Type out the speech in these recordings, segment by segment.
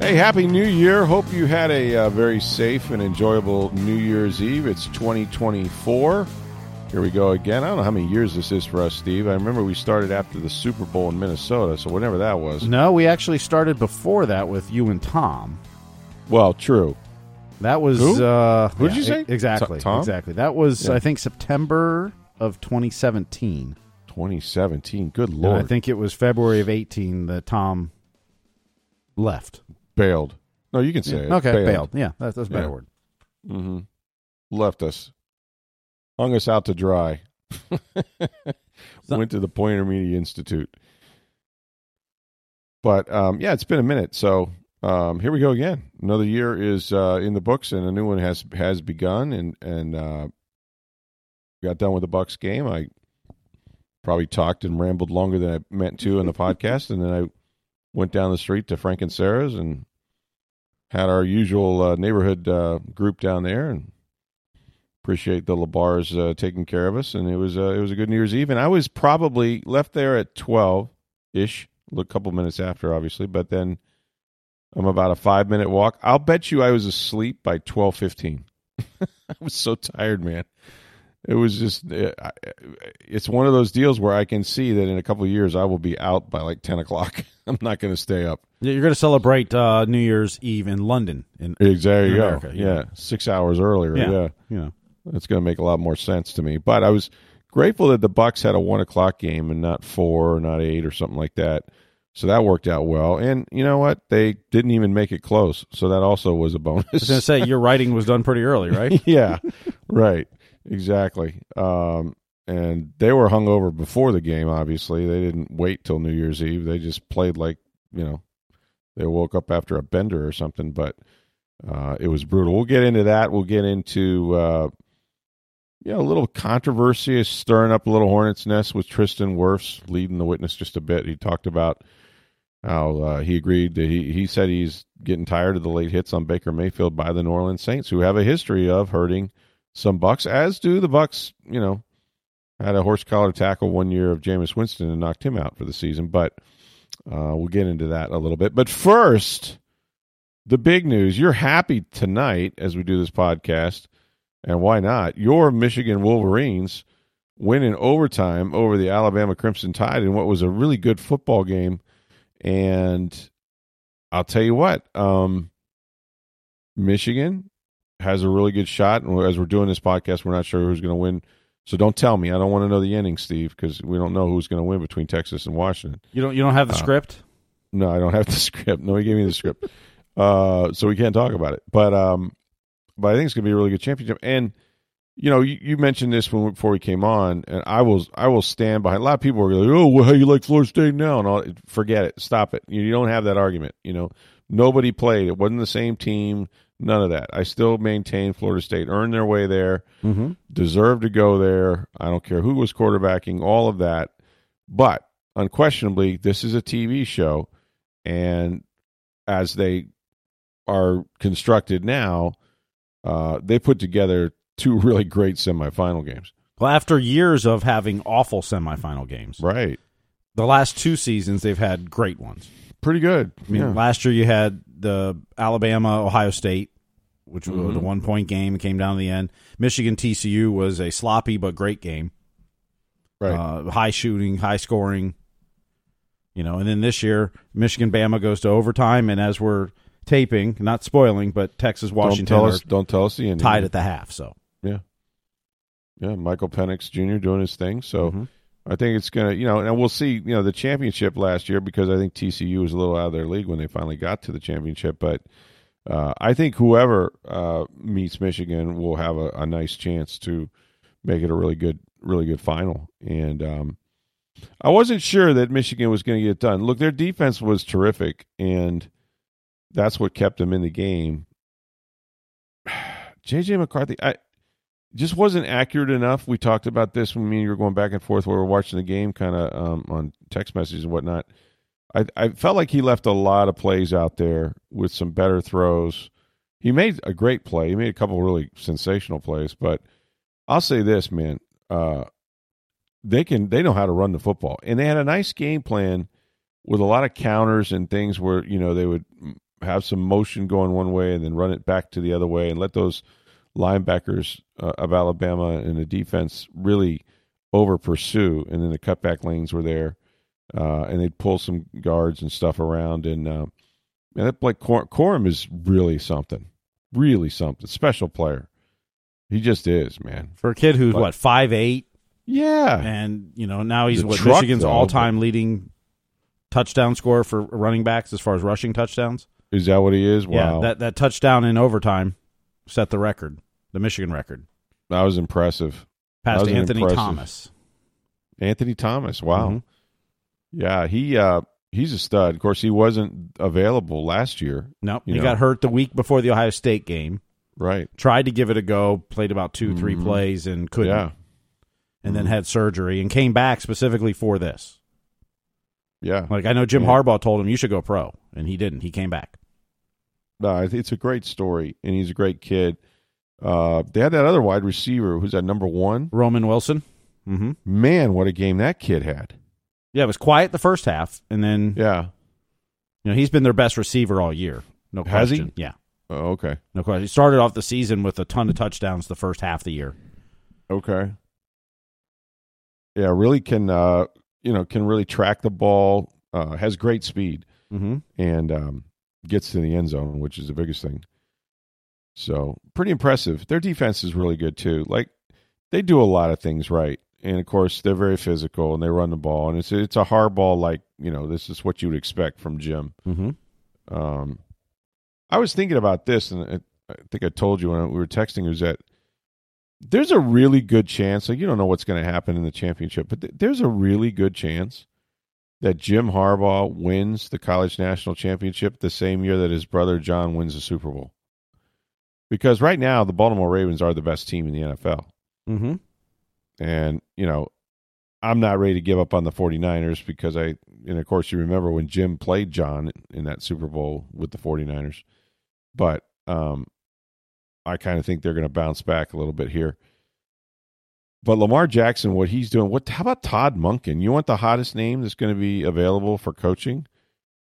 Hey, Happy New Year. Hope you had a uh, very safe and enjoyable New Year's Eve. It's 2024. Here we go again. I don't know how many years this is for us, Steve. I remember we started after the Super Bowl in Minnesota, so whatever that was. No, we actually started before that with you and Tom. Well, true. That was Who? uh Who'd you say? Exactly. T- Tom? Exactly. That was Yeah. I think September of 2017. 2017. Good And Lord. I think it was February of 18 that Tom left. Bailed. No, you can say it. Okay, bailed. Yeah, that's, that's a better Yeah. word. hmm Left us. Hung us out to dry. Went to the Poynter Media Institute. But um, yeah, it's been a minute. So um, here we go again. Another year is uh, in the books, and a new one has has begun. And and uh, got done with the Bucks game. I probably talked and rambled longer than I meant to in the podcast, and then I went down the street to Frank and Sarah's and had our usual uh, neighborhood uh, group down there, and appreciate the Labars uh, taking care of us. And it was uh, it was a good New Year's Eve, and I was probably left there at twelve ish, a couple minutes after, obviously, but then I'm about a five minute walk. I'll bet you I was asleep by twelve fifteen. I was so tired, man. It was just uh, I- it's one of those deals where I can see that in a couple of years I will be out by like ten o'clock. I'm not going to stay up. Yeah, You're going to celebrate uh, New Year's Eve in London. In There you In go. Yeah. yeah. six hours earlier. Yeah. yeah. you know, That's going to make a lot more sense to me. But I was grateful that the Bucks had a one o'clock game and not four or not eight or something like that. So that worked out well. And you know what? They didn't even make it close. So that also was a I was going to say your writing was done pretty early, right? yeah, right. Exactly. Um, and they were hungover before the game. Obviously, they didn't wait till New Year's Eve. They just played like you know they woke up after a bender or something. But uh, it was brutal. We'll get into that. We'll get into uh, you know a little controversy is stirring up a little hornet's nest with Tristan Wirfs leading the witness just a bit. He talked about how uh, he agreed that he he said he's getting tired of the late hits on Baker Mayfield by the New Orleans Saints, who have a history of hurting some Bucks, as do the Bucks. You know, had a horse collar tackle one year of Jameis Winston and knocked him out for the season. But uh, we'll get into that a little bit. But first, the big news: you're happy tonight as we do this podcast, and why not? Your Michigan Wolverines win in overtime over the Alabama Crimson Tide in what was a really good football game. And I'll tell you what, um, Michigan has a really good shot. And as we're doing this podcast, we're not sure who's going to win. So don't tell me. I don't want to know the ending, Steve, because we don't know who's going to win between Texas and Washington. You don't you don't have the Uh, script? No, I don't have the script. No, he gave me the script, uh, so we can't talk about it. But um, but I think it's going to be a really good championship. And you know, you, you mentioned this when before we came on, and I will I will stand behind. A lot of people are like, "Oh, well, how you like Florida State now?" And all, forget it. Stop it. You, you don't have that argument. You know, nobody played. It wasn't the same team. None of that. I still maintain Florida State earned their way there Mm-hmm. deserved to go there. I don't care who was quarterbacking, all of that. But unquestionably, this is a TV show. And as they are constructed now, uh, they put together two really great semifinal games. Well, after years of having awful semifinal games, Right. the last two seasons they've had great ones. Pretty good. I mean, Yeah. last year you had the Alabama Ohio State, which was Mhm. a one point game. It came down to the end. Michigan TCU was a sloppy but great game. Right. Uh, high shooting, high scoring. You know, and then this year Michigan Bama goes to overtime, and as we're taping, not spoiling, but Texas don't Washington tell are us. Don't tell us the ending. tied at the half. So Yeah, yeah, Michael Penix Jr. doing his thing. So Mhm. I think it's gonna, you know, and we'll see. You know, the championship last year because I think TCU was a little out of their league when they finally got to the championship. But uh, I think whoever uh, meets Michigan will have a, a nice chance to make it a really good, really good final. And um, I wasn't sure that Michigan was going to get it done. Look, their defense was terrific, and that's what kept them in the game. JJ McCarthy, I just wasn't accurate enough. We talked about this when me and you were going back and forth while we were watching the game, kind of um, on text messages and whatnot. I, I felt like he left a lot of plays out there with some better throws. He made a great play. He made a couple really sensational plays, but I'll say this, man. Uh, they can they know how to run the football, and they had a nice game plan with a lot of counters and things where you know they would have some motion going one way and then run it back to the other way and let those linebackers uh, of Alabama and the defense really over pursue, and then the cutback lanes were there, uh, and they'd pull some guards and stuff around, and uh, man, that Blake Cor- Corum is really something, really something, special player. He just is, man. For a kid who's what five eight, Yeah, and you know now he's what truck, Michigan's all time leading touchdown scorer for running backs as far as rushing touchdowns. is that what he is? Wow, Yeah, that that touchdown in overtime set the record, the Michigan record, that was impressive. past was Anthony impressive- Thomas. Anthony Thomas. Wow. Mhm. Yeah, he uh he's a stud. Of course, he wasn't available last year. Nope, he know. got hurt the week before the Ohio State game. Right. Tried to give it a go, played about 2 three Mhm. plays and couldn't, Yeah. and then Mhm. had surgery and came back specifically for this. Yeah. Like I know Jim Yeah. Harbaugh told him you should go pro, and he didn't. He came back. No, it's a great story, and he's a great kid. Uh, they had that other wide receiver who's at number one. Roman Wilson. Mm-hmm. Man, what a game that kid had. Yeah, it was quiet the first half, and then Yeah. you know he's been their best receiver all year. No Has he? question. Yeah, Oh, okay. no question. He started off the season with a ton of touchdowns the first half of the year. Okay. Yeah, really can uh you know, can really track the ball, uh has great speed Mm-hmm. and um gets to the end zone, which is the biggest thing. So, pretty impressive. Their defense is really good too. Like they do a lot of things right. And of course, they're very physical and they run the ball and it's it's a hard ball like, you know, this is what you would expect from Jim. Mm-hmm. Um, I was thinking about this, and I, I think I told you when we were texting, was that there's a really good chance. Like you don't know what's going to happen in the championship, but th- there's a really good chance that Jim Harbaugh wins the college national championship the same year that his brother John wins the Super Bowl. Because right now, the Baltimore Ravens are the best team in the NFL. Mm-hmm. And, you know, I'm not ready to give up on the 49ers because I, and of course, you remember when Jim played John in that Super Bowl with the 49ers. But um, I kind of think they're going to bounce back a little bit here. But Lamar Jackson, what he's doing, what? How about Todd Monken? You want the hottest name that's going to be available for coaching?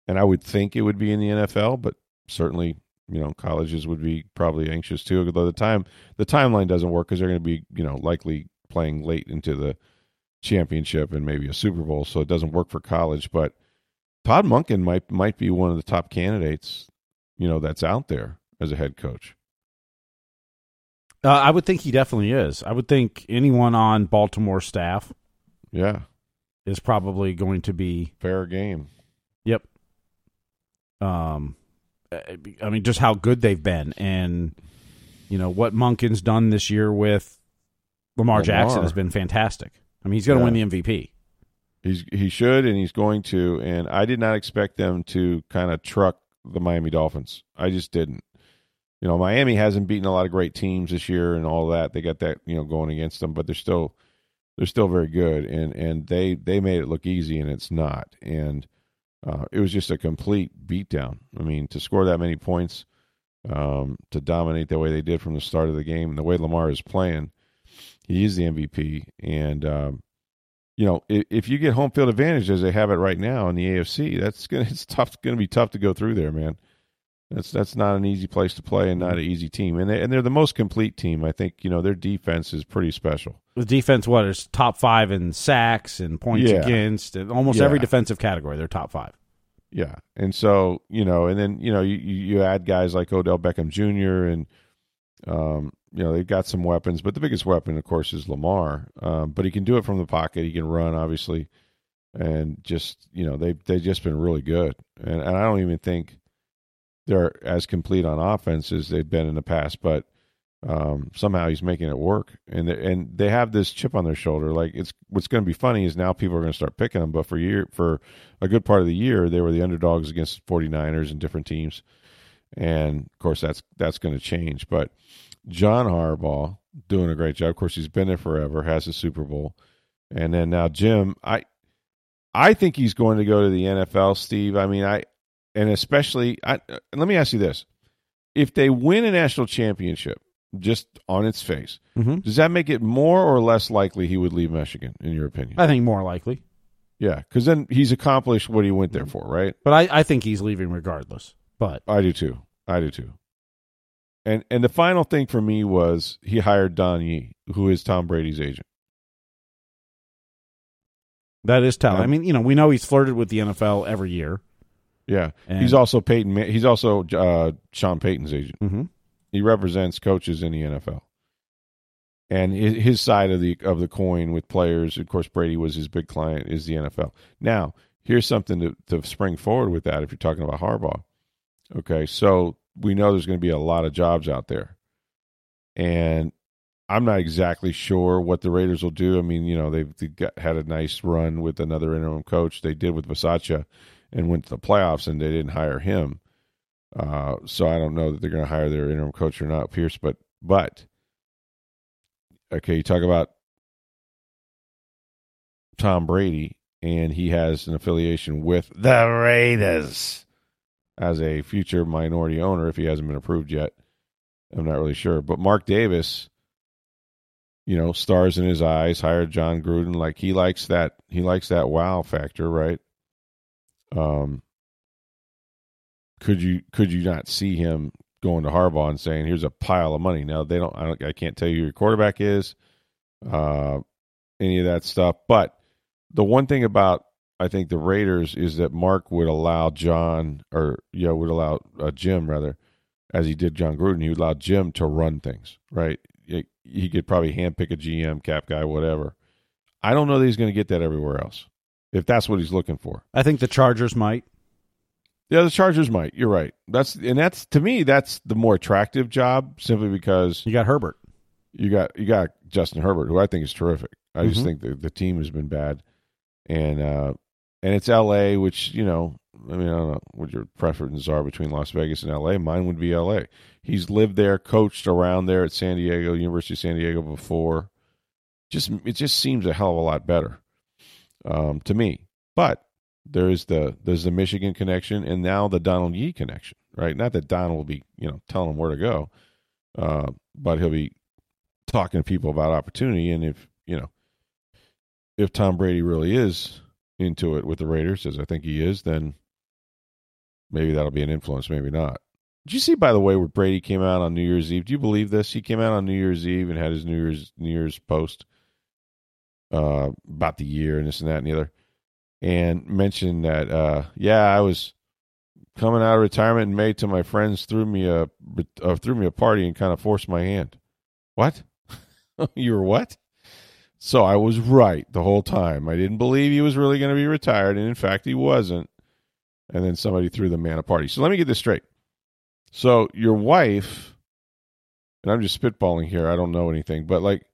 And I would think it would be in the NFL, but certainly, you know, colleges would be probably anxious too. Although the time, the timeline doesn't work because they're going to be, you know, likely playing late into the championship and maybe a Super Bowl, so it doesn't work for college. But Todd Monken might might be one of the top candidates, you know, that's out there as a head coach. Uh, I would think he definitely is. I would think anyone on Baltimore staff Yeah, is probably going to be. fair game. Yep. Um, I mean, just how good they've been, and you know what Monken's done this year with Lamar, Lamar. Jackson has been fantastic. I mean, he's going to Yeah. win the MVP. He's he should and he's going to. And I did not expect them to kind of truck the Miami Dolphins. I just didn't. You know, Miami hasn't beaten a lot of great teams this year and all that. They got that you know going against them, but they're still they're still very good. And and they they made it look easy, and it's not. And uh, it was just a complete beatdown. I mean, to score that many points, um, to dominate the way they did from the start of the game, and the way Lamar is playing, he is the MVP. And um, you know, if, if you get home field advantage as they have it right now in the AFC, that's gonna it's tough. It's Going to be tough to go through there, man. That's that's not an easy place to play and not an easy team. And they and they're the most complete team. I think you know their defense is pretty special. The defense, what is top five in sacks and points Yeah. against, and almost Yeah. every defensive category, they're top five. Yeah, and so you know, and then you know, you you you add guys like Odell Beckham Jr. and um, you know they've got some weapons, but the biggest weapon, of course, is Lamar. Um, but he can do it from the pocket. He can run, obviously, and just you know they they've just been really good. And, and I don't even think they're as complete on offense as they've been in the past. But Um, somehow he's making it work, and they, and they have this chip on their shoulder. Like it's what's going to be funny is now people are going to start picking them. But for year for a good part of the year, they were the underdogs against 49ers and different teams, and of course that's that's going to change. But John Harbaugh doing a great job. Of course, he's been there forever, has a Super Bowl, and then now Jim. I I think he's going to go to the NFL, Steve. I mean, I and especially I, let me ask you this: if they win a national championship just on its face. Mm-hmm. Does that make it more or less likely he would leave Michigan, in your opinion? I think more likely. Yeah, because then he's accomplished what he went there for, right? But I, I think he's leaving regardless. But I do too. I do too. And and the final thing for me was he hired Don Yee, who is Tom Brady's agent. that is. Yeah. I mean, you know, we know he's flirted with the NFL every year. Yeah, And- he's also Peyton. He's also uh, Sean Payton's agent. Mm-hmm. He represents coaches in the NFL. And his side of the of the coin with players, of course, Brady was his big client, is the NFL. Now, here's something to, to spring forward with that. If you're talking about Harbaugh, okay, so we know there's going to be a lot of jobs out there, and I'm not exactly sure what the Raiders will do. I mean, you know, they've, they've got, had a nice run with another interim coach. They did with Bisaccia and went to the playoffs, and they didn't hire him. Uh, so I don't know that they're going to hire their interim coach or not, Pierce. But but okay, you talk about Tom Brady, and he has an affiliation with the Raiders as a future minority owner if he hasn't been approved yet. I'm not really sure, but Mark Davis, you know, stars in his eyes. Hired Jon Gruden, like he likes that. He likes that wow factor, right? Um, could you could you not see him going to Harbaugh and saying, "Here's a pile of money"? Now they don't. I, don't, I can't tell you who your quarterback is, uh, any of that stuff. But the one thing about I think the Raiders is that Mark would allow John or yeah would allow uh, Jim rather, as he did Jon Gruden. He would allow Jim to run things right. He, he could probably handpick a GM, cap guy, whatever. I don't know that he's going to get that everywhere else. If that's what he's looking for. I think the Chargers might. Yeah, the Chargers might. You're right. That's and that's to me that's the more attractive job simply because You got Herbert. you got you got Justin Herbert, who I think is terrific. I just Mhm. think the the team has been bad, and uh and it's L.A., which you know, I mean, I don't know what your preferences are between Las Vegas and L.A. Mine would be L.A. He's lived there, coached around there at San Diego, University of San Diego before. Just it just seems a hell of a lot better um, to me. But there is the there's the Michigan connection, and now the Donald Yee connection, right? Not that Donald will be you know telling him where to go, uh, but he'll be talking to people about opportunity. And if you know if Tom Brady really is into it with the Raiders, as I think he is, then maybe that'll be an influence, maybe not. Did you see, by the way, where Brady came out on New Year's Eve? Do you believe this? He came out on New Year's Eve and had his New Year's New Year's post uh, about the year and this and that and the other, and mentioned that, uh, yeah, I was coming out of retirement in May till my friends threw me a uh, threw me a party and kind of forced my hand. What? you were what? So I was right the whole time. I didn't believe he was really going to be retired, and in fact, he wasn't. And then somebody threw the man a party. So let me get this straight. So your wife, and I'm just spitballing here. I don't know anything, but like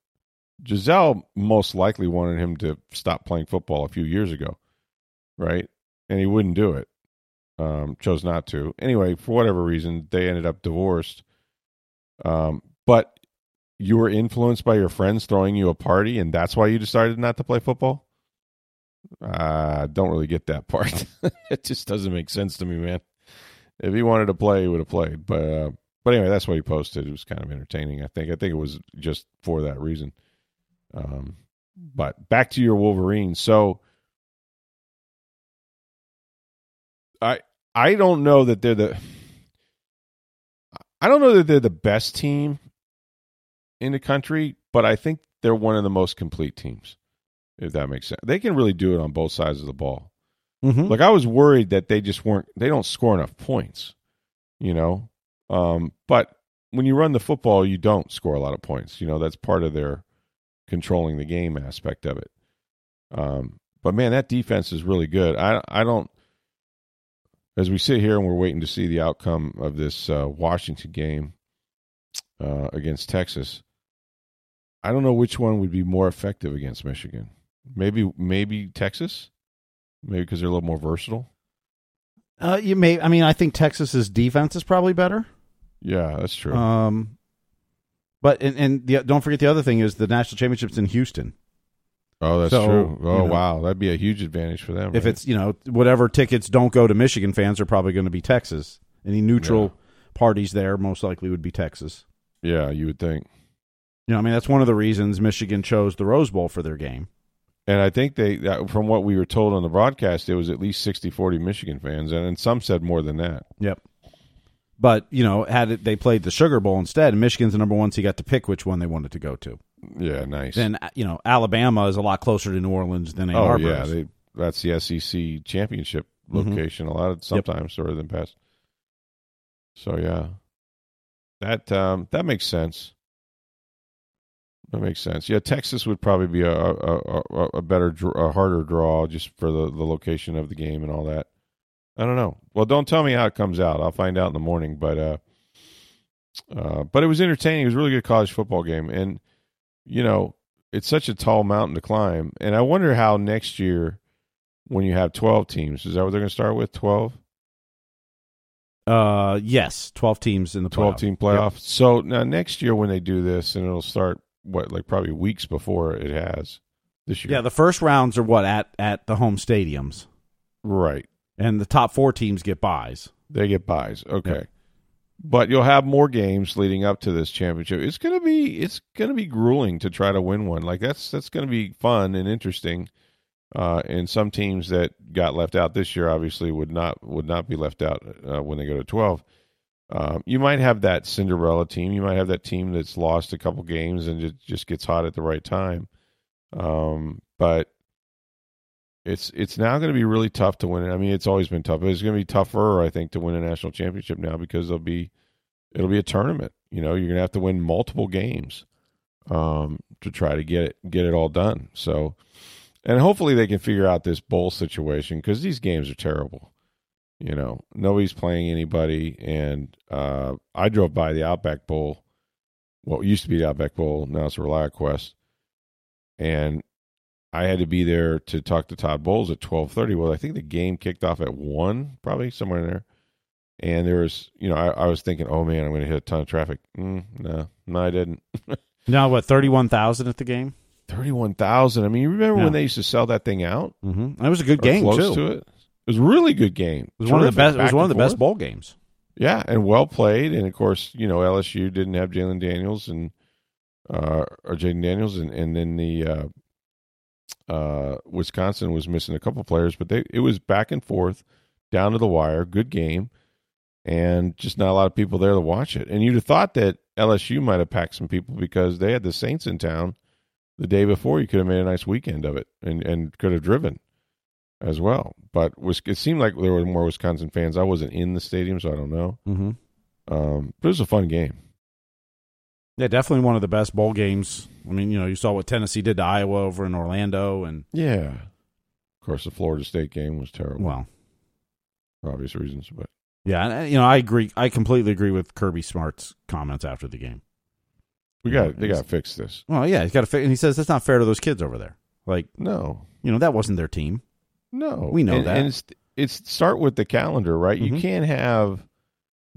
Gisele most likely wanted him to stop playing football a few years ago, right? And he wouldn't do it. Um, chose not to. Anyway, for whatever reason, they ended up divorced. Um, but you were influenced by your friends throwing you a party, and that's why you decided not to play football. I don't really get that part. it just doesn't make sense to me, man. If he wanted to play, he would have played. But uh, but anyway, that's what he posted. It was kind of entertaining. I think. I think it was just for that reason. Um, but back to your Wolverines. So I I don't know that they're the I don't know that they're the best team in the country, but I think they're one of the most complete teams. If that makes sense, they can really do it on both sides of the ball. Mm-hmm. Like I was worried that they just weren't they don't score enough points, you know. Um, but when you run the football, you don't score a lot of points. You know that's part of their controlling the game aspect of it. Um, but man, that defense is really good. I I don't. As we sit here and we're waiting to see the outcome of this uh, Washington game, uh, against Texas. I don't know which one would be more effective against Michigan. Maybe maybe Texas, maybe because they're a little more versatile. Uh, you may. I mean, I think Texas's defense is probably better. Yeah, that's true. Um, but and, and the, don't forget the other thing is the national championships in Houston. oh, that's so, true. Oh, you know, wow, that'd be a huge advantage for them. If right? it's you know whatever tickets don't go to Michigan fans are probably going to be Texas. Any neutral parties there most likely would be Texas. yeah, you would think. You know, I mean that's one of the reasons Michigan chose the Rose Bowl for their game. And I think they, from what we were told on the broadcast, it was at least 60-40 Michigan fans, and, and some said more than that. Yep. But you know, had it, they played the Sugar Bowl instead, and Michigan's the number one, so you got to pick which one they wanted to go to. Yeah, nice. Then you know, Alabama is a lot closer to New Orleans than Ann oh yeah, they, that's the SEC championship Mhm. location. A lot of sometimes or than past. So yeah, that um, that makes sense. That makes sense. Yeah, Texas would probably be a a, a, a better, a harder draw just for the, the location of the game and all that. I don't know. Well, don't tell me how it comes out. I'll find out in the morning. But uh, uh, but it was entertaining. It was a really good college football game, and you know, it's such a tall mountain to climb. And I wonder how next year, when you have twelve teams, is that what they're going to start with? Twelve. Uh, yes, twelve teams in the 12 playoff. team playoff. So now next year when they do this, and it'll start what like probably weeks before it has this year. Yeah, the first rounds are what at at the home stadiums, right. and the top four teams get buys. They get buys. Okay. Yeah. But you'll have more games leading up to this championship. It's gonna be it's gonna be grueling to try to win one. Like that's that's gonna be fun and interesting. Uh, and some teams that got left out this year obviously would not would not be left out uh, when they go to twelve. Um, you might have that Cinderella team. You might have that team that's lost a couple games and just, just gets hot at the right time. Um, but it's it's now going to be really tough to win it. I mean, it's always been tough. But it's going to be tougher, I think, to win a national championship now because there'll be it'll be a tournament. You know, you're going to have to win multiple games um, to try to get it get it all done. So, and hopefully they can figure out this bowl situation because these games are terrible. You know, nobody's playing anybody, and uh, I drove by the Outback Bowl. What used to be the Outback Bowl, now it's ReliaQuest, and I had to be there to talk to Todd Bowles at twelve thirty. Well, I think the game kicked off at one, probably somewhere in there. And there was, you know, I, I was thinking, oh man, I'm going to hit a ton of traffic. Mm, no, no, I didn't. Now what? Thirty one thousand at the game. Thirty-one thousand. I mean, you remember Yeah. when they used to sell that thing out? Mm-hmm. That was a good game close too. to it. It was a really good game. It was one of the Terrific, best. It was one of the best bowl games. Yeah, and well played. And of course, you know LSU didn't have Jalen Daniels and uh, or Jayden Daniels, and and then the uh, uh, Wisconsin was missing a couple players, but they it was back and forth, down to the wire. Good game, and just not a lot of people there to watch it. And you'd have thought that LSU might have packed some people because they had the Saints in town the day before. You could have made a nice weekend of it, and and could have driven as well. But was it seemed like there were more Wisconsin fans. I wasn't in the stadium, so I don't know. Mm-hmm. Um, but it was a fun game. Yeah, definitely one of the best bowl games. I mean, you know, you saw what Tennessee did to Iowa over in Orlando, and Yeah. Of course, the Florida State game was terrible well, for obvious reasons, but yeah, and, you know, I agree. I completely agree with Kirby Smart's comments after the game. We got they got to fix this. Well, yeah, he's got to. Fi- and he says that's not fair to those kids over there. Like, No, you know, that wasn't their team. no, We know and, that. And it's it's start with the calendar, right? You Mhm. can't have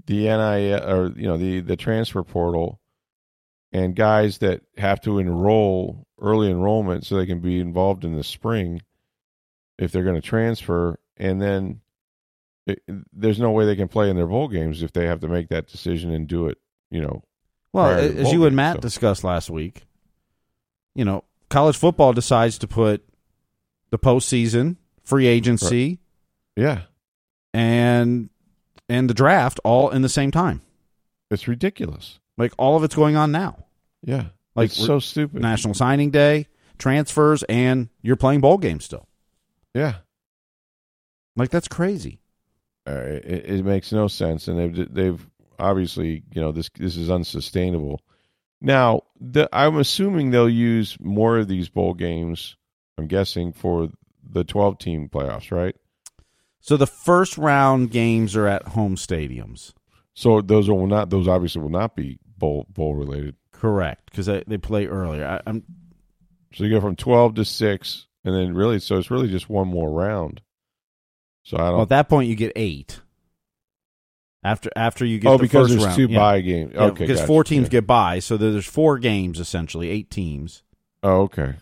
the NIL or you know the the transfer portal and guys that have to enroll early enrollment so they can be involved in the spring if they're going to transfer, and then it, there's no way they can play in their bowl games if they have to make that decision and do it. You know, Well, prior to the as you and Matt so. discussed last week, you know, college football decides to put the postseason, free agency, yeah, and and the draft all in the same time. it's ridiculous. Like all of it's going on now. Yeah, Like, it's so stupid. National Signing Day, transfers, and you're playing bowl games still. yeah, Like that's crazy. uh, it, it makes no sense, and they've they've obviously you know this this is unsustainable. Now, the, I'm assuming they'll use more of these bowl games. I'm guessing for the 12 team playoffs, right? So the first round games are at home stadiums. So those will not those obviously will not be bowl bowl related. Correct, because they, they play earlier. I, I'm So you go from twelve to six, and then really, so it's really just one more round. So I don't. well, at that point you get eight. After after you get oh, the because there's round. two Yeah. bye games. Yeah, okay, because gotcha. four teams Yeah. get by, so there's four games essentially, eight teams, Oh, okay. and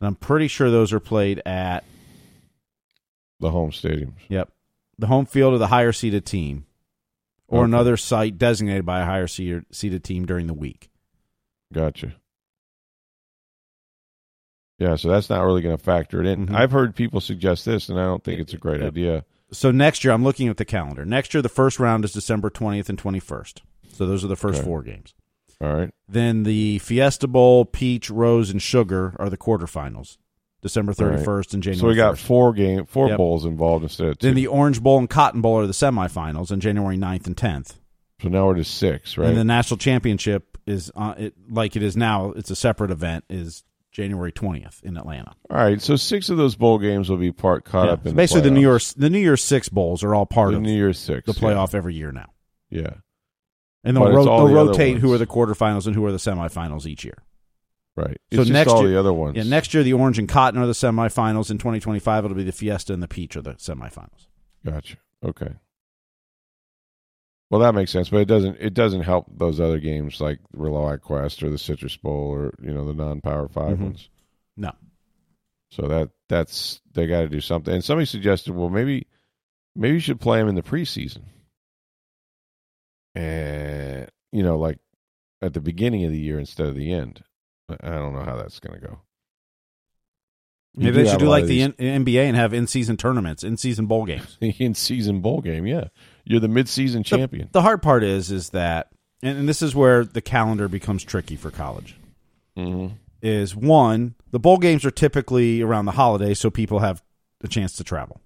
I'm pretty sure those are played at The home stadiums. Yep. The home field of the higher seeded team or Okay. another site designated by a higher seeded team during the week. Gotcha. Yeah, so that's not really going to factor it in. Mhm. I've heard people suggest this, and I don't think it's a great Yep. idea. So next year, I'm looking at the calendar. Next year, the first round is December 20th and 21st. So those are the first Okay. four games. All right. Then the Fiesta Bowl, Peach, Rose, and Sugar are the quarterfinals, December 31st and January. So we got 1st. four game, four Yep. bowls involved instead of two. Then the Orange Bowl and Cotton Bowl are the semifinals on January 9th and 10th. so now we're to six, right? And the national championship is uh, it, like it is now. It's a separate event. Is January 20th in Atlanta. All right. So six of those bowl games will be part caught Yeah. up in So basically, the, New playoffs. Year's the New Year's Six bowls are all part the of New Year's six, the yeah. playoff every year now, Yeah. and they'll, ro- they'll the rotate who are the quarterfinals and who are the semifinals each year. Right. So It's just next all year- the other ones. Yeah, next year the Orange and Cotton are the semifinals. In 2025, it'll be the Fiesta and the Peach are the semifinals. Gotcha. Okay. Well, that makes sense, but it doesn't. It doesn't help those other games like ReliaQuest or the Citrus Bowl or you know the non-Power 5 Mhm. ones. No. So that that's they got to do something. And somebody suggested, well, maybe maybe you should play them in the preseason, and you know, like at the beginning of the year instead of the end. I don't know how that's going to go. Maybe they should do like the N- NBA and have in-season tournaments, in-season bowl games. in season bowl game. Yeah, you're the mid-season champion. The hard part is, is that, and, and this is where the calendar becomes tricky for college. mm-hmm. Is one, the bowl games are typically around the holidays, so people have a chance to travel.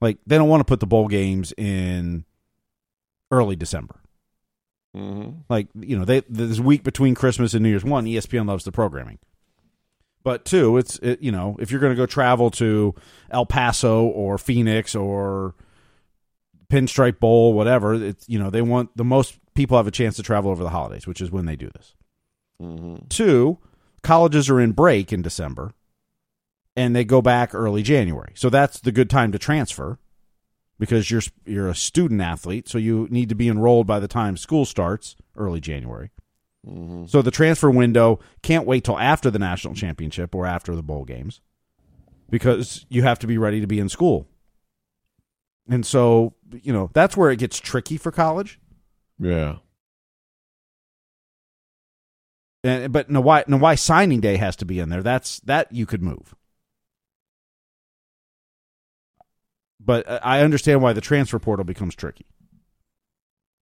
Like they don't want to put the bowl games in early December. Mm-hmm. Like you know, they this week between Christmas and New Year's. One, ESPN loves the programming, but two, it's it, you know, if you're going to go travel to El Paso or Phoenix or Pinstripe Bowl, whatever, it's you know they want the most people have a chance to travel over the holidays, which is when they do this. Mm-hmm. Two, colleges are in break in December, and they go back early January, so that's the good time to transfer because you're you're a student athlete, so you need to be enrolled by the time school starts early January. Mm-hmm. So the transfer window can't wait till after the national championship or after the bowl games because you have to be ready to be in school. And so, you know, that's where it gets tricky for college. Yeah. And but no why no why signing day has to be in there. That's that you could move. But uh, I understand why the transfer portal becomes tricky.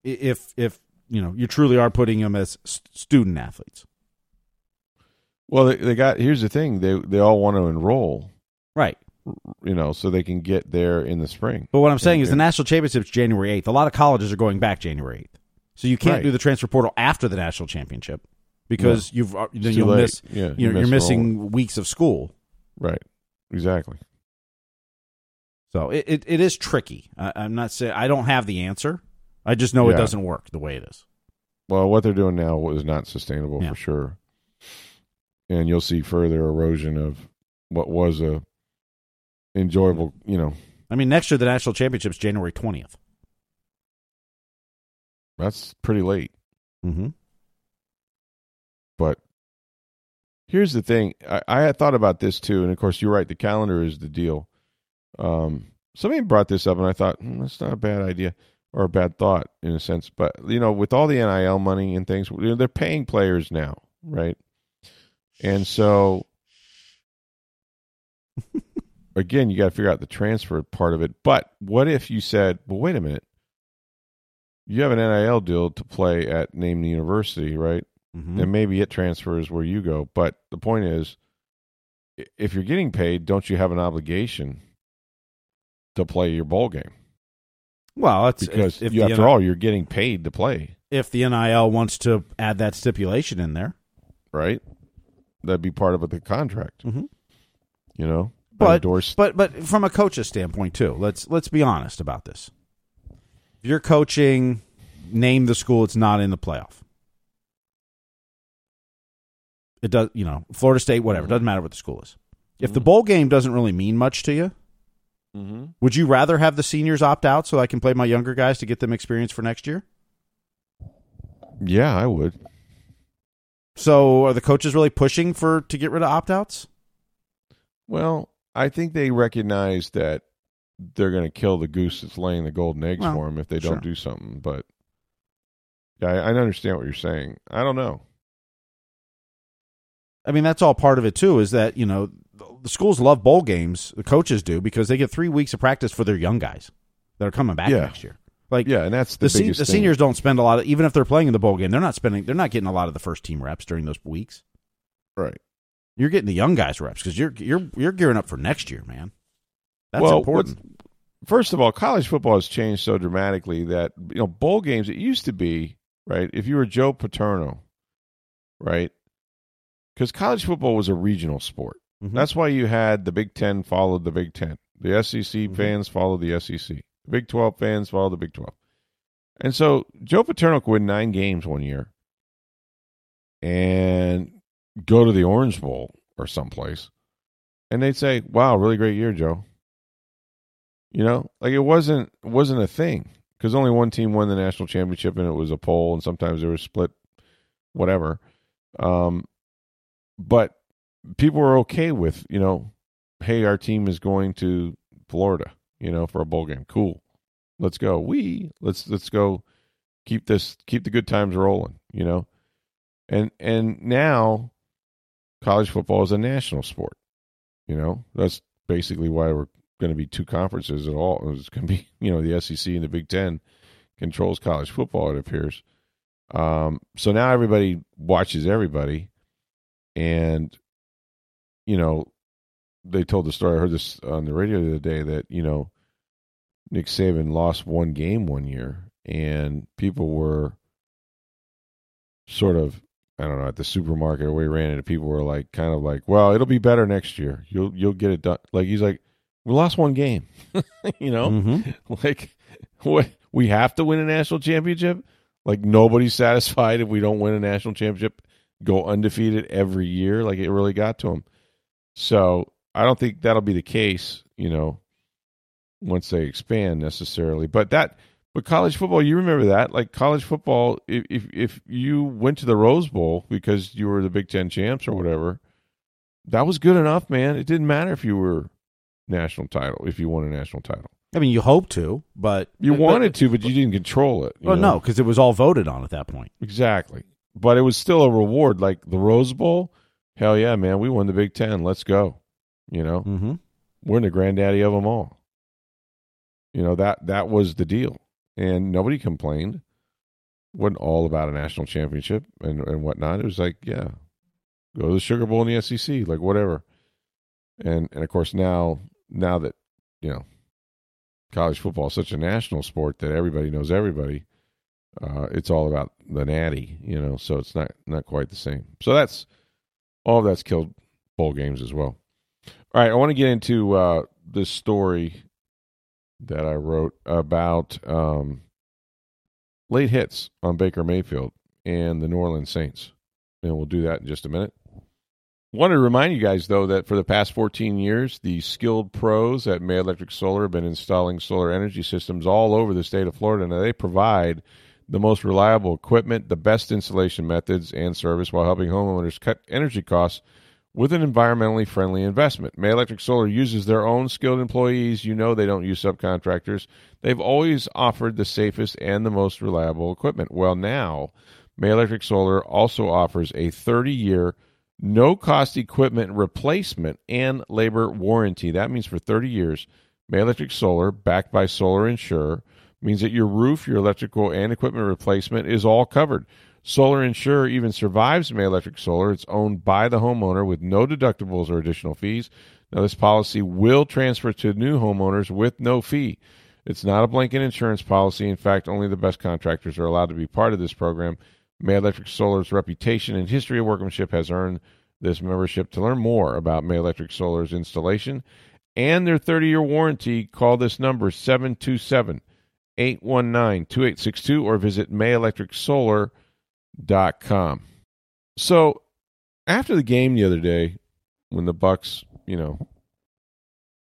If if you know you truly are putting them as student athletes, Well, they, they got. Here's the thing. They they all want to enroll. right? You know, so they can get there in the spring. But what I'm saying is the national championship's January 8th. A lot of colleges are going back January 8th. So you can't Right. do the transfer portal after the national championship because you've uh, then you'll late. miss yeah, you're, miss you're missing enroll- weeks of school. Right. Exactly. So it, it, it is tricky. I, I'm not saying I don't have the answer. I just know it doesn't work the way it is. Well, what they're doing now is not sustainable Yeah. for sure, and you'll see further erosion of what was a enjoyable. You know, I mean, next year the national championship's January 20th. that's pretty late. Mm-hmm. But here's the thing: I, I had thought about this too, and of course, you're right. The calendar is the deal. Um, somebody brought this up, and I thought hmm, that's not a bad idea or a bad thought in a sense. But you know, with all the NIL money and things, you know, they're paying players now, right? And so, again, you got to figure out the transfer part of it. But what if you said, "Well, wait a minute." You have an NIL deal to play at name the university, right? Mm-hmm. and maybe it transfers where you go. But the point is, if you're getting paid, don't you have an obligation to play your bowl game? Well, that's Because if, if you, after NIL all, you're getting paid to play, if the NIL wants to add that stipulation in there, right? That'd be part of the contract, Mhm. you know. But-. But but from a coach's standpoint too, let's let's be honest about this. If you're coaching, name the school it's not in the playoff. It does, you know, Florida State, whatever. Mm-hmm. Doesn't matter what the school is. If the bowl game doesn't really mean much to you, Mm-hmm. would you rather have the seniors opt out so I can play my younger guys to get them experience for next year? Yeah, I would. So are the coaches really pushing for to get rid of opt outs? Well, I think they recognize that they're going to kill the goose that's laying the golden eggs Well, for them if they don't do something. But yeah, I, I understand what you're saying. I don't know. I mean, that's all part of it too. Is that you know the schools love bowl games, the coaches do because they get three weeks of practice for their young guys that are coming back Yeah. next year. Like Yeah, and that's the, the, se- the seniors don't spend a lot of even if they're playing in the bowl game, they're not spending, they're not getting a lot of the first team reps during those weeks. right? You're getting the young guys reps because you're you're you're gearing up for next year, man. That's Well, important. First of all, college football has changed so dramatically that you know bowl games. It used to be right if you were Joe Paterno, right? Because college football was a regional sport. Mhm. That's why you had the Big Ten followed the Big Ten. The SEC Mhm. fans followed the SEC. The Big Twelve fans followed the Big Twelve. And so Joe Paterno could win nine games one year and go to the Orange Bowl or someplace, and they'd say, "Wow, really great year, Joe." You know, like it wasn't wasn't a thing because only one team won the national championship, and it was a poll, and sometimes there was split, whatever. Um, but people were okay with you know, hey, our team is going to Florida, you know, for a bowl game. Cool, let's go. We let's let's go. Keep this keep the good times rolling, you know, and and now college football is a national sport. You know, that's basically why we're going to be two conferences at all. It's going to be, you know, the SEC and the Big Ten controls college football. It appears. Um, so now everybody watches everybody, and you know, they told the story. I heard this on the radio the other day that you know, Nick Saban lost one game one year, and people were sort of I don't know at the supermarket or where he ran into people were like kind of like, well, it'll be better next year. You'll you'll get it done. Like he's like, we lost one game, you know, Mhm. like what we have to win a national championship. Like nobody's satisfied if we don't win a national championship, go undefeated every year. Like it really got to him. So I don't think that'll be the case, you know, once they expand necessarily. But that, but college football, you remember that? Like college football, if if, if you went to the Rose Bowl because you were the Big Ten champs or whatever, that was good enough, man. It didn't matter if you were national title, if you won a national title. I mean, you hope to, but You wanted to, but you didn't control it. Well, know? no, because it was all voted on at that point. Exactly. But it was still a reward. Like the Rose Bowl, hell yeah, man, we won the Big Ten. Let's go. You know, Mm-hmm. we're the granddaddy of them all. You know that that was the deal, and nobody complained. wasn't all about a national championship and and whatnot. It was like, yeah, go to the Sugar Bowl in the SEC, like whatever. And and of course now now that you know college football is such a national sport that everybody knows everybody. Uh, it's all about the natty, you know. So it's not not quite the same. So that's all that's killed bowl games as well. All right, I want to get into uh, this story that I wrote about um, late hits on Baker Mayfield and the New Orleans Saints, and we'll do that in just a minute. Wanted to remind you guys, though, that for the past 14 years, the skilled pros at May Electric Solar have been installing solar energy systems all over the state of Florida. Now, they provide the most reliable equipment, the best installation methods, and service while helping homeowners cut energy costs with an environmentally friendly investment. May Electric Solar uses their own skilled employees. You know they don't use subcontractors. They've always offered the safest and the most reliable equipment. Well, now, May Electric Solar also offers a 30 year no cost equipment replacement and labor warranty. That means for 30 years, May Electric Solar, backed by Solar Insure, means that your roof, your electrical, and equipment replacement is all covered. Solar Insure even survives May Electric Solar. It's owned by the homeowner with no deductibles or additional fees. Now, this policy will transfer to new homeowners with no fee. It's not a blanket insurance policy. In fact, only the best contractors are allowed to be part of this program. May Electric Solar's reputation and history of workmanship has earned this membership. To learn more about May Electric Solar's installation and their 30 year warranty, call this number 727 819 2862 or visit mayelectricsolar.com. So, after the game the other day, when the Bucks, you know,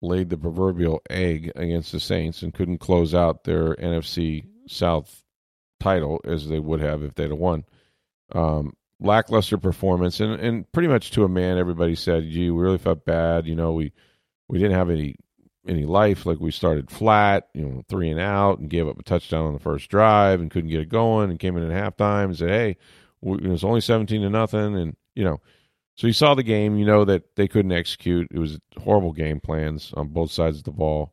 laid the proverbial egg against the Saints and couldn't close out their NFC South title as they would have if they'd have won. Um, lackluster performance, and and pretty much to a man, everybody said, "Gee, we really felt bad. You know, we we didn't have any any life. Like we started flat, you know, three and out, and gave up a touchdown on the first drive, and couldn't get it going, and came in at halftime and said, "Hey, it was only seventeen to nothing," and you know." So you saw the game, you know that they couldn't execute. It was horrible game plans on both sides of the ball.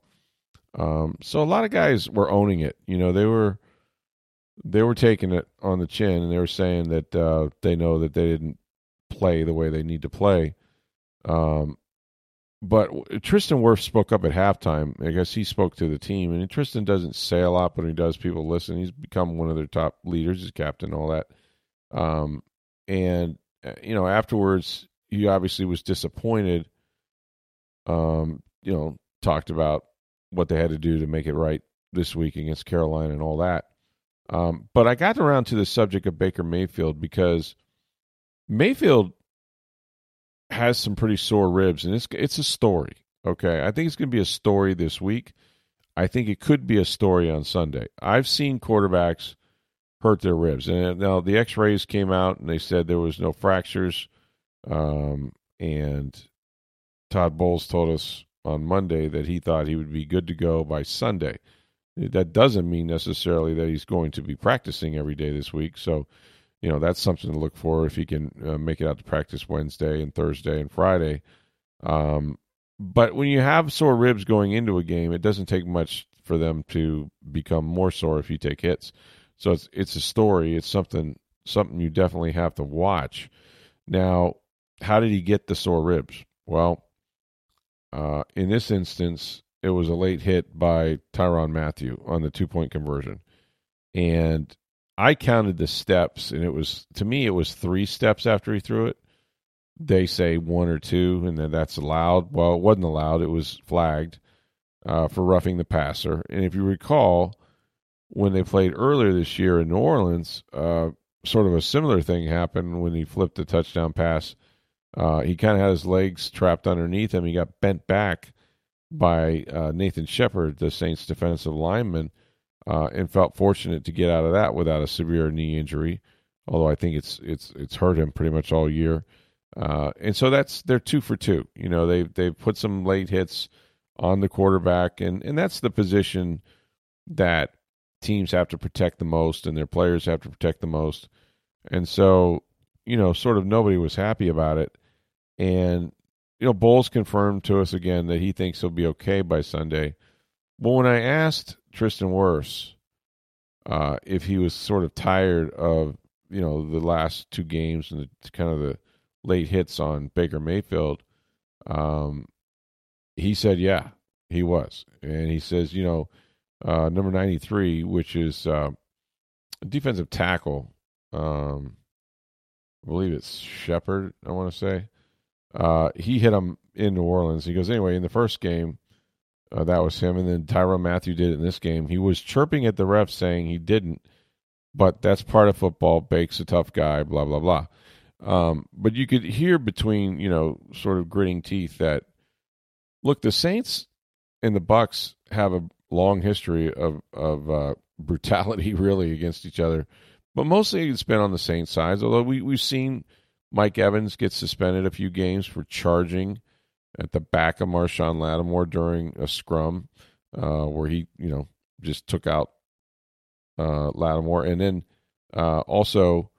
Um, so a lot of guys were owning it. You know, they were they were taking it on the chin, and they were saying that uh, they know that they didn't play the way they need to play. Um, but Tristan Wirfs spoke up at halftime. I guess he spoke to the team, and Tristan doesn't say a lot, but he does. People listen. He's become one of their top leaders, his captain, all that. Um, and uh, you know, afterwards, he obviously was disappointed. Um, you know, talked about what they had to do to make it right this week against Carolina and all that. Um, but I got around to the subject of Baker Mayfield because Mayfield has some pretty sore ribs, and it's it's a story. Okay, I think it's going to be a story this week. I think it could be a story on Sunday. I've seen quarterbacks hurt their ribs, and now the X-rays came out and they said there was no fractures. Um, and Todd Bowles told us on Monday that he thought he would be good to go by Sunday. That doesn't mean necessarily that he's going to be practicing every day this week. So, you know, that's something to look for if he can uh, make it out to practice Wednesday and Thursday and Friday. Um, but when you have sore ribs going into a game, it doesn't take much for them to become more sore if you take hits. So it's it's a story. It's something something you definitely have to watch. Now, how did he get the sore ribs? Well, uh, in this instance, it was a late hit by Tyrann Mathieu on the two point conversion. And I counted the steps, and it was, to me, it was three steps after he threw it. They say one or two, and then that's allowed. Well, it wasn't allowed, it was flagged uh, for roughing the passer. And if you recall, when they played earlier this year in New Orleans, uh, sort of a similar thing happened when he flipped the touchdown pass. Uh, he kind of had his legs trapped underneath him. He got bent back by uh, Nathan Shepherd, the Saints defensive lineman, uh, and felt fortunate to get out of that without a severe knee injury. Although I think it's it's it's hurt him pretty much all year, uh, and so that's they're two for two. You know they they've put some late hits on the quarterback, and and that's the position that teams have to protect the most, and their players have to protect the most, and so you know sort of nobody was happy about it, and you know, Bowles confirmed to us again that he thinks he'll be okay by Sunday. But when I asked Tristan Wirfs uh, if he was sort of tired of, you know, the last two games and the kind of the late hits on Baker Mayfield, um, he said, yeah, he was. And he says, you know, uh, number 93, which is uh, defensive tackle, um, I believe it's Shepherd, I want to say. Uh, he hit him in New Orleans. He goes, anyway, in the first game, uh, that was him. And then Tyrann Mathieu did it in this game. He was chirping at the ref saying he didn't, but that's part of football. Bake's a tough guy, blah, blah, blah. Um, but you could hear between, you know, sort of gritting teeth that, look, the Saints and the Bucks have a long history of, of uh, brutality, really, against each other. But mostly it's been on the Saints' sides, although we, we've seen – Mike Evans get suspended a few games for charging at the back of Marshon Lattimore during a scrum uh, where he, you know, just took out uh, Lattimore. And then uh, also,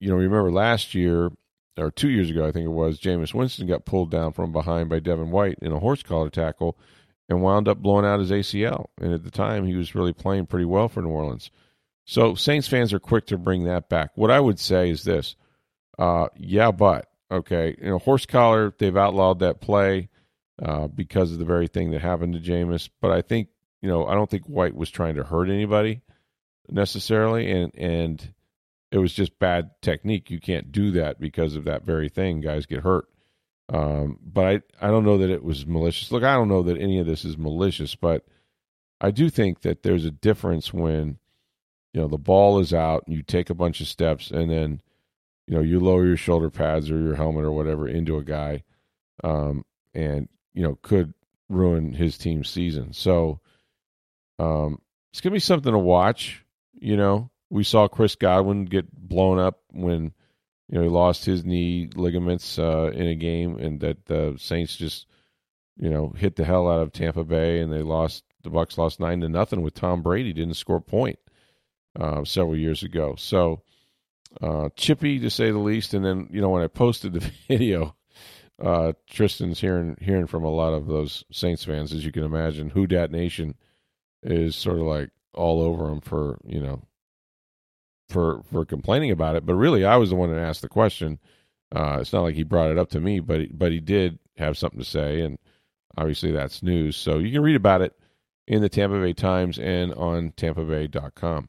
you know, remember last year or two years ago, I think it was, Jameis Winston got pulled down from behind by Devin White in a horse collar tackle and wound up blowing out his ACL. And at the time, he was really playing pretty well for New Orleans. So Saints fans are quick to bring that back. What I would say is this uh, yeah, but okay, you know, horse collar. They've outlawed that play uh, because of the very thing that happened to Jameis. But I think you know, I don't think White was trying to hurt anybody necessarily, and and it was just bad technique. You can't do that because of that very thing. Guys get hurt. Um, but I I don't know that it was malicious. Look, I don't know that any of this is malicious, but I do think that there's a difference when you know the ball is out and you take a bunch of steps and then you know, you lower your shoulder pads or your helmet or whatever into a guy, um, and you know could ruin his team's season. So, um, it's gonna be something to watch. You know, we saw Chris Godwin get blown up when you know he lost his knee ligaments uh, in a game, and that the Saints just you know hit the hell out of Tampa Bay, and they lost. The Bucks lost nine to nothing with Tom Brady didn't score a point uh, several years ago. So uh, chippy to say the least. And then you know when I posted the video, uh, Tristan's hearing hearing from a lot of those Saints fans, as you can imagine. Who Dat Nation is sort of like all over him for you know for for complaining about it. But really, I was the one that asked the question. Uh, it's not like he brought it up to me, but he, but he did have something to say, and obviously that's news. So you can read about it in the Tampa Bay Times and on TampaBay.com.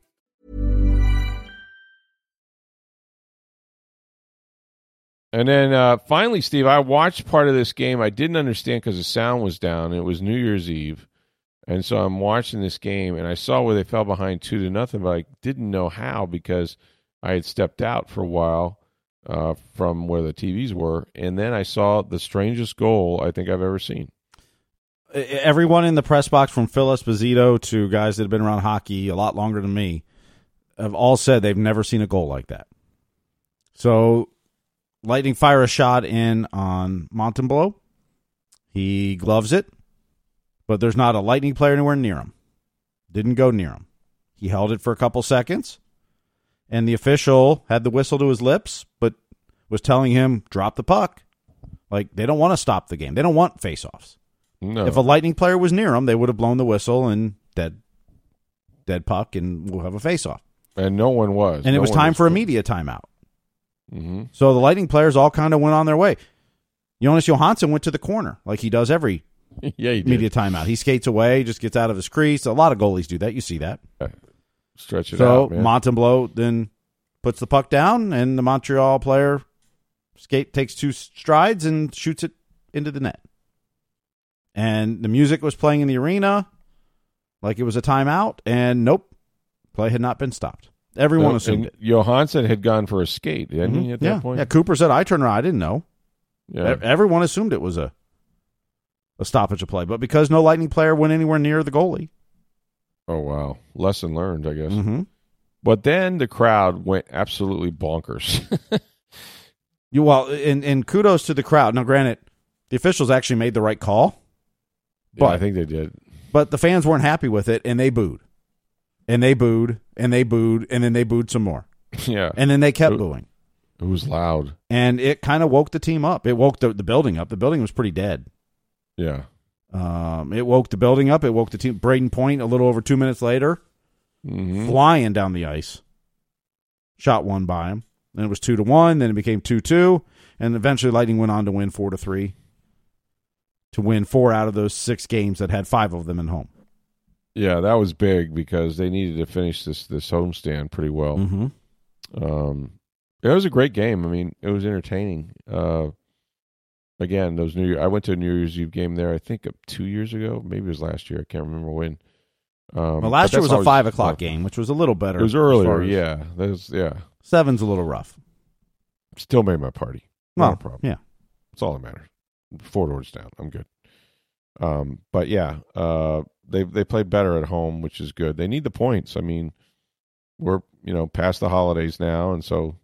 And then uh, finally, Steve, I watched part of this game. I didn't understand because the sound was down. It was New Year's Eve. And so I'm watching this game, and I saw where they fell behind two to nothing, but I didn't know how because I had stepped out for a while uh, from where the TVs were, and then I saw the strangest goal I think I've ever seen. Everyone in the press box, from Phil Esposito to guys that have been around hockey a lot longer than me, have all said they've never seen a goal like that. So, Lightning fire a shot in on Montembeault. He gloves it but there's not a Lightning player anywhere near him. Didn't go near him. He held it for a couple seconds, and the official had the whistle to his lips, but was telling him, drop the puck. Like, they don't want to stop the game. They don't want faceoffs. No. If a Lightning player was near him, they would have blown the whistle and dead, dead puck, and we'll have a faceoff. And no one was. And no it was time for a media timeout. Mm-hmm. So the Lightning players all kind of went on their way. Jonas Johansson went to the corner like he does every yeah, he did. media timeout. He skates away, just gets out of his crease. A lot of goalies do that. You see that. Stretch it so out, man. Montembeault then puts the puck down, and the Montreal player skate takes two strides and shoots it into the net. And the music was playing in the arena like it was a timeout, and nope, play had not been stopped. Everyone No, assumed it. Johansson had gone for a skate, didn't he, Mhm. at yeah. that point? yeah, Cooper said, I turned around. I didn't know. Yeah. Everyone assumed it was a a stoppage of play, but because no Lightning player went anywhere near the goalie, Oh, wow. Lesson learned, I guess. mm-hmm. But then the crowd went absolutely bonkers. You well, and and kudos to the crowd. Now, granted, the officials actually made the right call, yeah, I think they did. but the fans weren't happy with it, and they booed, and they booed, and they booed, and then they booed some more, yeah. and then they kept Ooh. booing, It was loud. and it kind of woke the team up. It woke the, the building up. The building was pretty dead. Yeah. Um, it woke the building up. It woke the team. Brayden Point a little over two minutes later, hmm flying down the ice, shot one by him. Then it was two to one. Then it became two two, and eventually Lightning went on to win four to three. To win four out of those six games that had five of them in home. Yeah, that was big because they needed to finish this this homestand pretty well. Mm-hmm. Um, it was a great game. I mean, it was entertaining. Uh, again, those New Year. I went to a New Year's Eve game there. I think uh, two years ago, maybe it was last year. I can't remember when. Um, Well, last year was a five o'clock game, which was a little better. It was earlier. Yeah, that was, yeah. seven's a little rough. Still made my party. Not Well, a problem. yeah. That's all that matters. Four doors down. I'm good. Um, but yeah, uh, they they played better at home, which is good. They need the points. I mean, we're you know past the holidays now, and so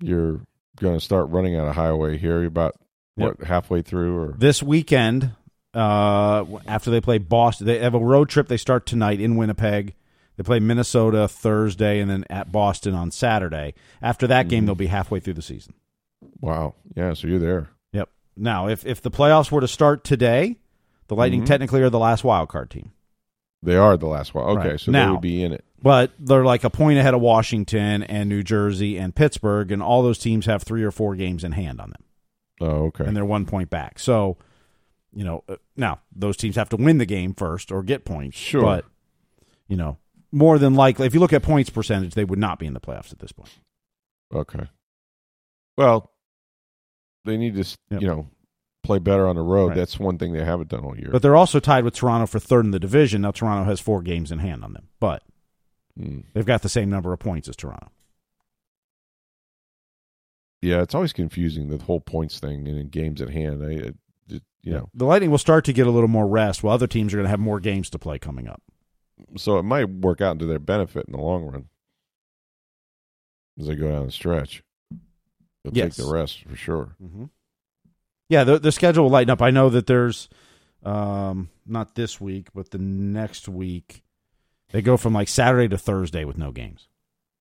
you're going to start running out of highway here. You're about what halfway through, or This weekend, uh, after they play Boston, they have a road trip. They start tonight in Winnipeg. They play Minnesota Thursday, and then at Boston on Saturday. After that game, Mhm. they'll be halfway through the season. wow, yeah. So you're there. Yep. Now, if if the playoffs were to start today, the Lightning Mhm. technically are the last wild card team. They are the last one. Okay, Right. so they would be in it. But they're like a point ahead of Washington and New Jersey and Pittsburgh, and all those teams have three or four games in hand on them, Oh, okay. and they're one point back. So, you know, uh, now those teams have to win the game first or get points. Sure. but you know, more than likely, if you look at points percentage, they would not be in the playoffs at this point. Okay. Well, they need to, Yep. you know, play better on the road. Right. That's one thing they haven't done all year. But they're also tied with Toronto for third in the division. Now Toronto has four games in hand on them, but Mm. they've got the same number of points as Toronto. Yeah, it's always confusing the whole points thing and in games at hand. I, it, it- you know, The Lightning will start to get a little more rest, while other teams are going to have more games to play coming up. so it might work out to their benefit in the long run as they go down the stretch. They'll Yes. take the rest for sure. Mm-hmm. Yeah, the the schedule will lighten up. I know that there's um, not this week, but the next week they go from like Saturday to Thursday with no games.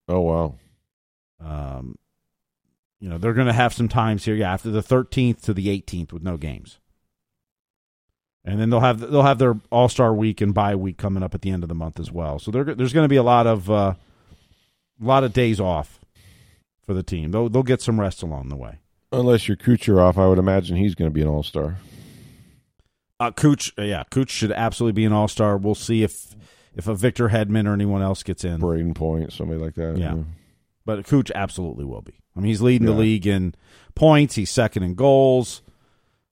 Oh wow, Um, you know they're going to have some times here, yeah, after the 13th to the 18th with no games, and then they'll have they'll have their All Star week and bye week coming up at the end of the month as well. So there- there's going to be a lot of uh, a lot of days off for the team. They'll they'll get some rest along the way. Unless you're Kucherov, I would imagine he's going to be an all star. Uh, Cooch, uh, yeah, Cooch should absolutely be an all star. We'll see if if a Victor Hedman or anyone else gets in, Brayden Point, somebody like that. Yeah. but Cooch absolutely will be. I mean, he's leading the league in points. He's second in goals,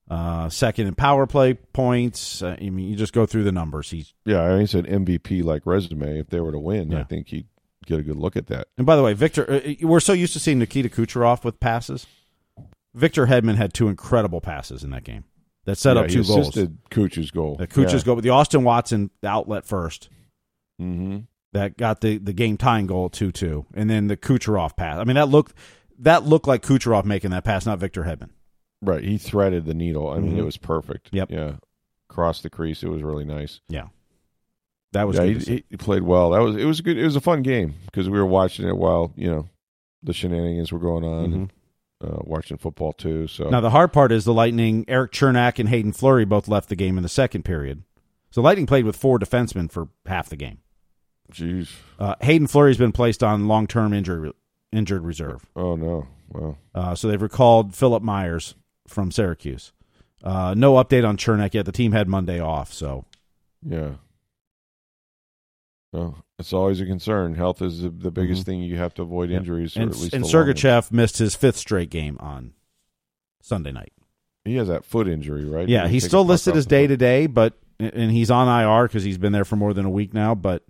uh, second in power play points. Uh, I mean, you just go through the numbers. He's yeah. I mean, he said MVP like resume. If they were to win, I think he'd get a good look at that. and by the way, Victor, uh, we're so used to seeing Nikita Kucherov with passes. Victor Hedman had two incredible passes in that game that set yeah, up he two goals. assisted Kucher's goal. The Kucher's yeah. go, the Austin Watson outlet first. Mm-hmm. that got the, the game tying goal at two two, and then the Kucherov pass. I mean that looked that looked like Kucherov making that pass, not Victor Hedman. Right, he threaded the needle. I mean, Mhm. it was perfect. Yep. Yeah, crossed the crease. It was really nice. Yeah, that was yeah, good he, he, he played well. That was it. Was good. It was a fun game because we were watching it while you know the shenanigans were going on, and uh, watching football too. So. Now the hard part is the Lightning. Erik Cernak and Hayden Fleury both left the game in the second period. So Lightning played with four defensemen for half the game. jeez, Uh, Hayden Fleury's been placed on long term injury injured reserve. oh no, well, Uh, so they've recalled Philippe Myers from Syracuse. Uh, no update on Cernak yet. The team had Monday off, so yeah. Well, it's always a concern. Health is the, the biggest Mhm. thing you have to avoid injuries. or and, at least and the long ones. Sergachev missed his fifth straight game on Sunday night. He has that foot injury, right? Yeah, he he's still listed as day to day, but and he's on IR because he's been there for more than a week now. But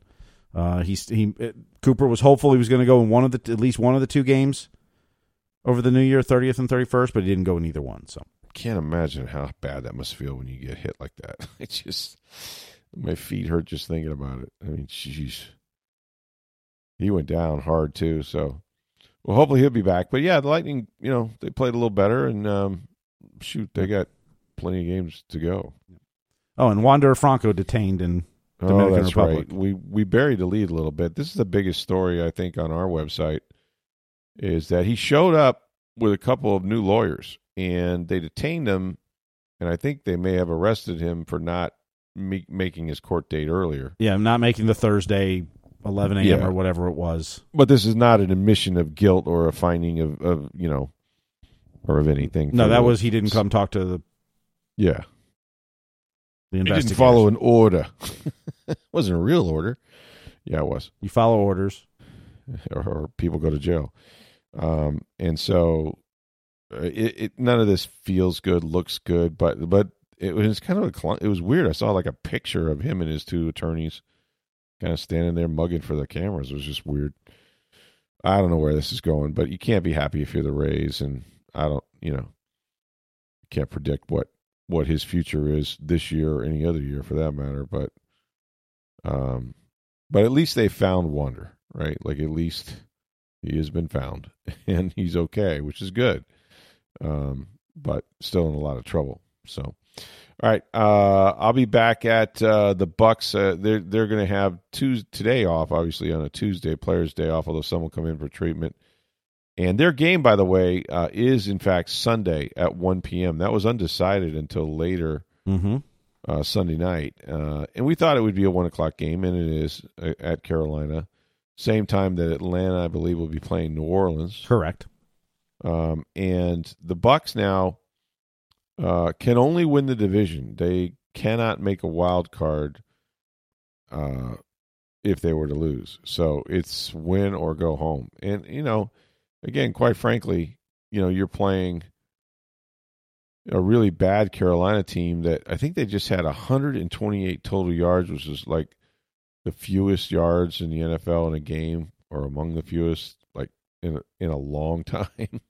uh, he's he Cooper was hopeful he was going to go in one of the at least one of the two games over the New Year, thirtieth and thirty first, but he didn't go in either one. So Can't imagine how bad that must feel when you get hit like that. It's just my feet hurt just thinking about it. I mean, jeez, he went down hard too. So, well, hopefully he'll be back. But yeah, the Lightning, you know, they played a little better, and um, shoot, they got plenty of games to go. oh, and Wander Franco detained in Dominican oh, that's Republic. right. We we buried the lead a little bit. This is the biggest story I think on our website is that he showed up with a couple of new lawyers and they detained him, and I think they may have arrested him for not me- making his court date earlier. yeah, I'm not making the Thursday eleven a.m. Yeah. or whatever it was. But this is not an admission of guilt or a finding of, of you know, or of anything. No, that the- was he didn't come talk to the Yeah, the he didn't follow an order. wasn't a real order. Yeah, it was. You follow orders. or, or people go to jail. Um, and so uh, it, it none of this feels good, looks good, but but it was kind of a it was weird. I saw like a picture of him and his two attorneys kind of standing there mugging for the cameras. It was just weird. I don't know where this is going, but you can't be happy if you're the Rays, and I don't, you know, can't predict what what his future is this year or any other year for that matter. But, um, but at least they found Wander, right? Like at least he has been found and he's okay, which is good. Um, but still in a lot of trouble. So, all right, uh, I'll be back at uh, the Bucks. Uh, they're they're going to have Tuesday today off, obviously on a Tuesday, Players' Day off. Although some will come in for treatment. And their game, by the way, uh, is in fact Sunday at 1 p.m. That was undecided until later Mm-hmm. uh, Sunday night, uh, and we thought it would be a one o'clock game, and it is uh, at Carolina. Same time that Atlanta, I believe, will be playing New Orleans. Correct. Um, and the Bucks now uh, can only win the division. They cannot make a wild card uh, if they were to lose. So it's win or go home. And you know, again, quite frankly, you know, you're playing a really bad Carolina team that I think they just had 128 total yards, which is like the fewest yards in the NFL in a game, or among the fewest, like in a, in a long time.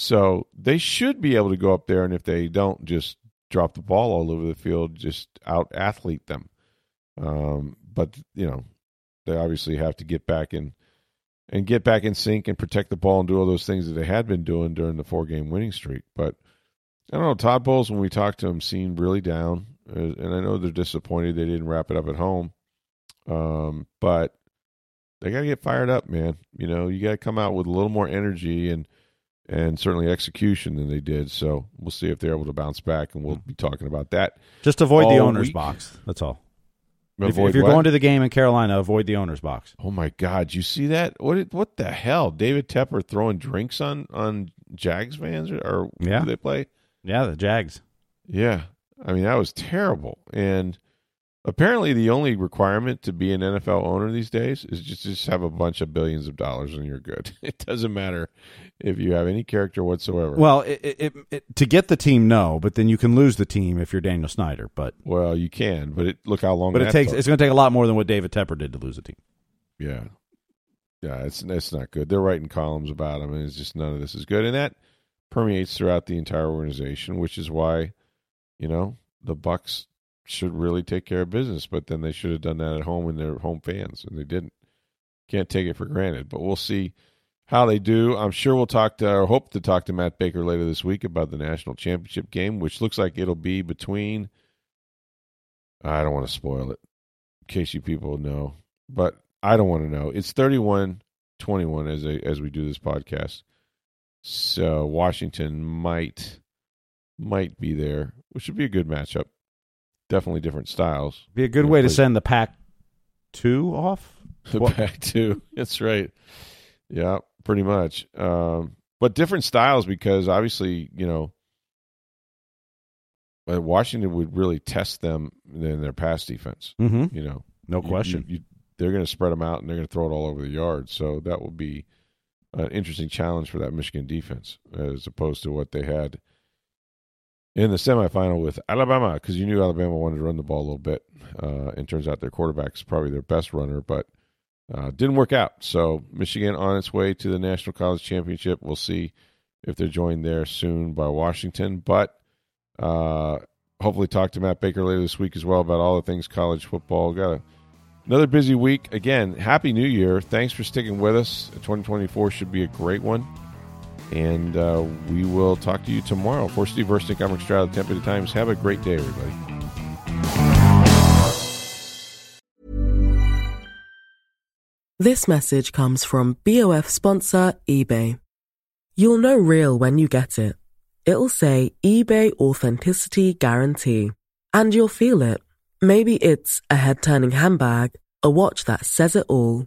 So they should be able to go up there, and if they don't, just drop the ball all over the field, just out athlete them. Um, but you know, they obviously have to get back in and get back in sync and protect the ball and do all those things that they had been doing during the four game winning streak. But I don't know. Todd Bowles, when we talked to him, seemed really down, and I know they're disappointed they didn't wrap it up at home. Um, but they got to get fired up, man. You know, you got to come out with a little more energy and and certainly execution than they did. So we'll see if they're able to bounce back, and we'll hmm. be talking about that. Just avoid the owner's week. box. That's all. If, if you're what? going to the game in Carolina, avoid the owner's box. Oh my God! You see that? What? What the hell? David Tepper throwing drinks on on Jags fans or, or Yeah. they play? Yeah, the Jags. Yeah, I mean that was terrible. And apparently, the only requirement to be an NFL owner these days is just just have a bunch of billions of dollars and you're good. It doesn't matter if you have any character whatsoever. Well, it, it, it, to get the team, no, but then you can lose the team if you're Daniel Snyder. But well, you can, but it, look how long. but it takes took. it's going to take a lot more than what David Tepper did to lose a team. Yeah. Yeah, it's it's not good. They're writing columns about him, and it's just none of this is good. And that permeates throughout the entire organization, which is why, you know, the Bucks should really take care of business. But then they should have done that at home and their home fans, and they didn't. Can't take it for granted. But we'll see how they do. I'm sure we'll talk to or hope to talk to Matt Baker later this week about the national championship game, which looks like it'll be between. I don't want to spoil it, in case you people know, but I don't want to know. It's 31 21 as as we do this podcast. So Washington might might be there, which would be a good matchup. Definitely different styles. Be a good way to send the pack two off. What- Back to that's right. Yeah, pretty much. Um, but different styles because obviously, you know, uh, Washington would really test them in their pass defense. Mm-hmm. You know, No You- question. you- you- they're going to spread them out and they're going to throw it all over the yard. So that will be an interesting challenge for that Michigan defense as opposed to what they had in the semifinal with Alabama because you knew Alabama wanted to run the ball a little bit. Uh, and turns out their quarterback is probably their best runner, but uh, didn't work out. So Michigan on its way to the National College Championship. We'll see if they're joined there soon by Washington. But uh, hopefully talk to Matt Baker later this week as well about all the things college football. Got another busy week. Again, Happy New Year. Thanks for sticking with us. 2024 should be a great one. And uh, we will talk to you tomorrow. For Steve Versnick, I'm Rick Stroud Tempe Times. Have a great day, everybody. This message comes from BOF sponsor eBay. You'll know real when you get it. It'll say eBay Authenticity Guarantee. And you'll feel it. Maybe it's a head turning handbag, a watch that says it all,